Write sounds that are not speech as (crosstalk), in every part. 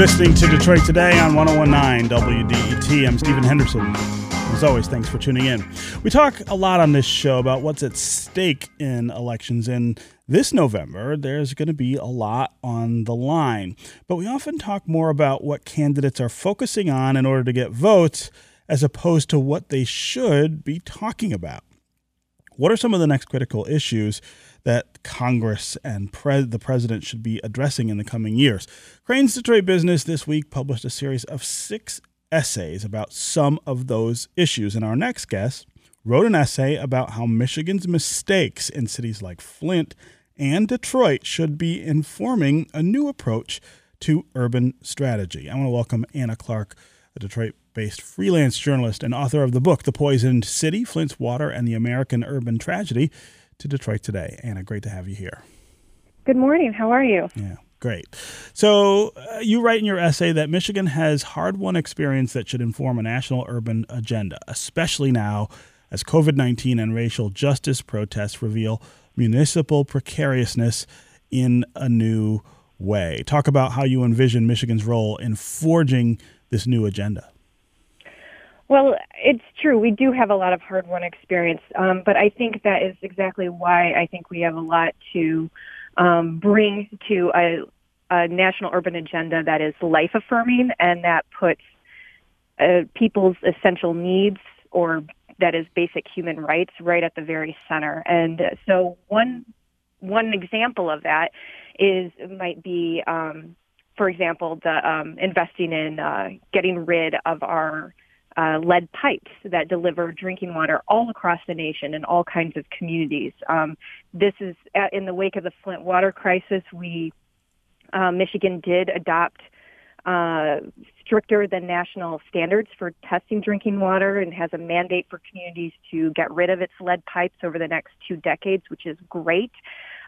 listening to Detroit Today on 1019 WDET. I'm Stephen Henderson. As always, thanks for tuning in. We talk a lot on this show about what's at stake in elections, and this November, there's going to be a lot on the line. But we often talk more about what candidates are focusing on in order to get votes as opposed to what they should be talking about. What are some of the next critical issues that Congress and pre- the president should be addressing in the coming years? Crain's Detroit Business this week published a series of six essays about some of those issues. And our next guest wrote an essay about how Michigan's mistakes in cities like Flint and Detroit should be informing a new approach to urban strategy. I want to welcome Anna Clark, Detroit based freelance journalist and author of the book, The Poisoned City Flint's Water and the American Urban Tragedy, to Detroit today. Anna, great to have you here. Good morning. How are you? Yeah. Great. So, uh, you write in your essay that Michigan has hard won experience that should inform a national urban agenda, especially now as COVID 19 and racial justice protests reveal municipal precariousness in a new way. Talk about how you envision Michigan's role in forging this new agenda. Well, it's true. We do have a lot of hard won experience, um, but I think that is exactly why I think we have a lot to um, bring to a, a, national urban agenda that is life affirming and that puts uh, people's essential needs or that is basic human rights right at the very center. And so one one example of that is might be, um, for example, the um, investing in uh, getting rid of our uh, lead pipes that deliver drinking water all across the nation in all kinds of communities. Um, this is uh, in the wake of the Flint water crisis. We uh, Michigan did adopt uh, stricter than national standards for testing drinking water and has a mandate for communities to get rid of its lead pipes over the next two decades, which is great.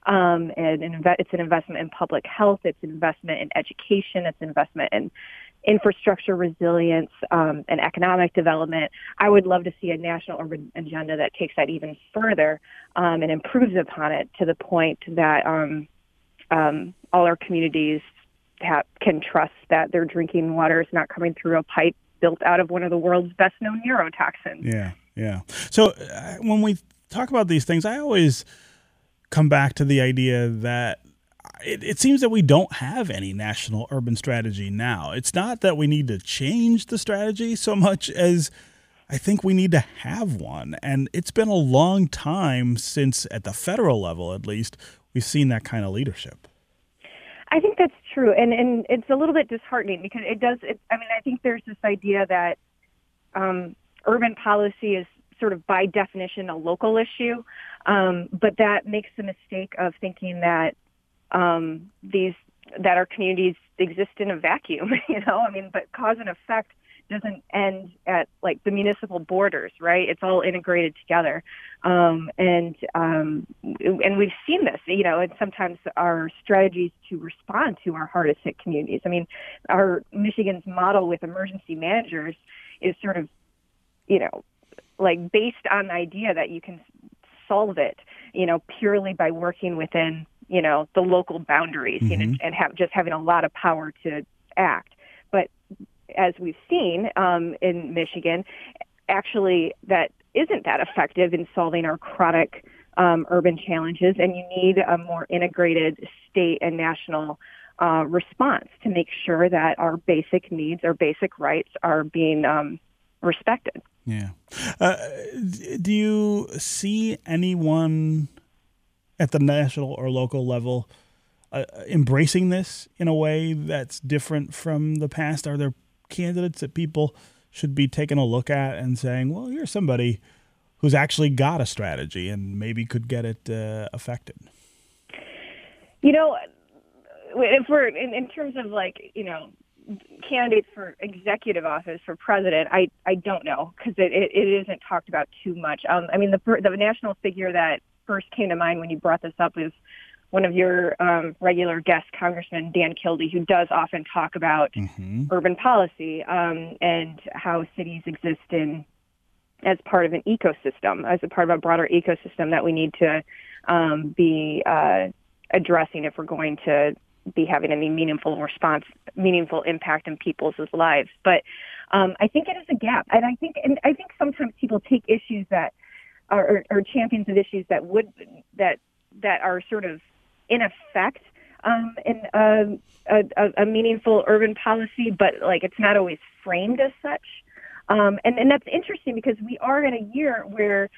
Um, and, and it's an investment in public health. It's an investment in education. It's an investment in infrastructure resilience um, and economic development. I would love to see a national urban agenda that takes that even further um, and improves upon it to the point that um, um all our communities have, can trust that their drinking water is not coming through a pipe built out of one of the world's best known neurotoxins. Yeah, yeah. So uh, when we talk about these things, I always come back to the idea that it, it, seems that we don't have any national urban strategy now. It's not that we need to change the strategy so much as I think we need to have one. And it's been a long time since, at the federal level at least, we've seen that kind of leadership. I think that's true, and and it's a little bit disheartening because it does. It, I mean, I think there's this idea that um, urban policy is sort of by definition a local issue, um, but that makes the mistake of thinking that um, these that our communities exist in a vacuum. (laughs) You know, I mean, but cause and effect doesn't end at like the municipal borders, right? It's all integrated together, um, and um, and we've seen this, you know, and sometimes our strategies to respond to our hardest hit communities. I mean, our Michigan's model with emergency managers is sort of, you know, like based on the idea that you can solve it, you know, purely by working within you know the local boundaries mm-hmm. you know, and have just having a lot of power to act. But as we've seen um, in Michigan, actually that isn't that effective in solving our chronic um, urban challenges, and you need a more integrated state and national uh, response to make sure that our basic needs, our basic rights, are being um, respected. Yeah. Uh, do you see anyone at the national or local level uh, embracing this in a way that's different from the past? Are there candidates that people should be taking a look at and saying, well, you're somebody who's actually got a strategy and maybe could get it uh, affected? You know, if we're in, in terms of like, you know, candidates for executive office for president, I I don't know because it, it, it isn't talked about too much. Um, I mean, the the national figure that first came to mind when you brought this up is one of your um, regular guests, Congressman Dan Kildee, who does often talk about mm-hmm. urban policy um, and how cities exist in as part of an ecosystem, as a part of a broader ecosystem that we need to um, be uh, addressing if we're going to be having any meaningful response, meaningful impact in people's lives. But um, I think it is a gap, and I think and I think sometimes people take issues that are, are champions of issues that would that that are sort of in effect um, in a, a, a meaningful urban policy, but like it's not always framed as such. Um, and, and that's interesting because we are in a year where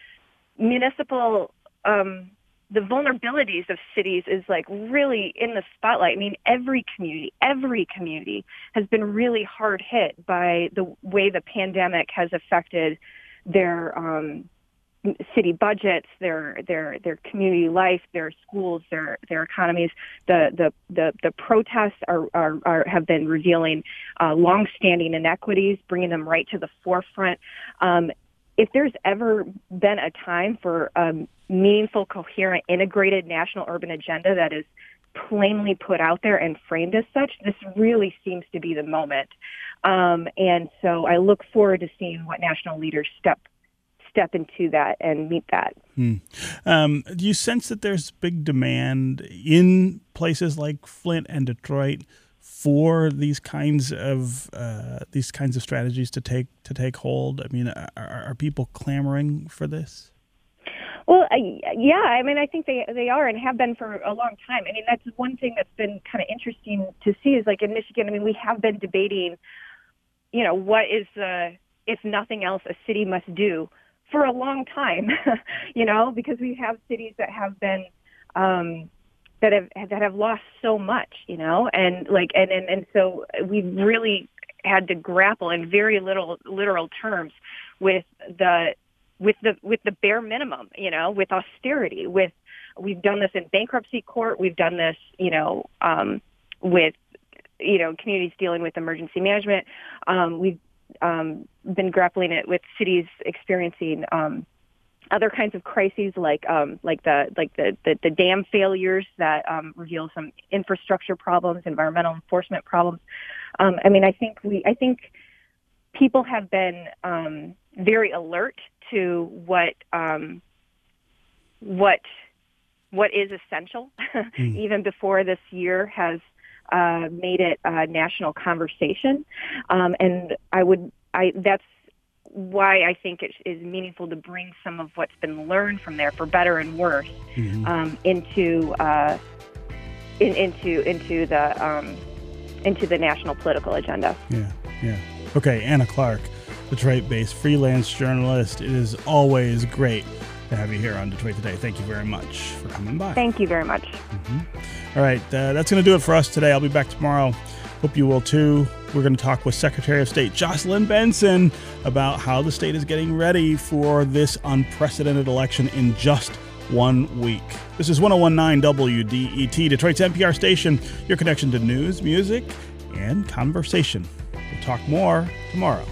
municipal um, the vulnerabilities of cities is like really in the spotlight. I mean, every community, every community has been really hard hit by the way the pandemic has affected their um, city budgets, their their their community life, their schools, their their economies. The the the, the protests are, are, are have been revealing uh, longstanding inequities, bringing them right to the forefront. Um, if there's ever been a time for a meaningful, coherent, integrated national urban agenda that is plainly put out there and framed as such, this really seems to be the moment. Um, and so I look forward to seeing what national leaders step step into that and meet that. Hmm. Um, do you sense that there's big demand in places like Flint and Detroit for these kinds of uh, these kinds of strategies to take to take hold? I mean, are, are people clamoring for this? Well, I, yeah, I mean, I think they they are and have been for a long time. I mean, that's one thing that's been kind of interesting to see is like in Michigan. I mean, we have been debating, you know, what is the if nothing else a city must do for a long time, (laughs) you know, because we have cities that have been um, that have that have lost so much, you know, and like and and, and so we've really had to grapple in very little literal terms with the with the with the bare minimum, you know, with austerity, with we've done this in bankruptcy court, we've done this, you know, um, with you know communities dealing with emergency management. Um, we've um, been grappling it with cities experiencing um, other kinds of crises like um, like the like the, the, the dam failures that um, reveal some infrastructure problems, environmental enforcement problems. Um, I mean, I think we I think people have been um, very alert to what um, what what is essential, (laughs) mm. even before this year has uh, made it a national conversation. Um, and I would, I that's why I think it is meaningful to bring some of what's been learned from there, for better and worse, mm-hmm. um, into uh, in, into into the um, into the national political agenda. Yeah, yeah. Okay, Anna Clark, Detroit-based freelance journalist. It is always great to have you here on Detroit Today. Thank you very much for coming by. Thank you very much. Mm-hmm. All right, uh, that's going to do it for us today. I'll be back tomorrow. Hope you will too. We're going to talk with Secretary of State Jocelyn Benson about how the state is getting ready for this unprecedented election in just one week. This is 1019 WDET, Detroit's NPR station, your connection to news, music, and conversation. We'll talk more tomorrow.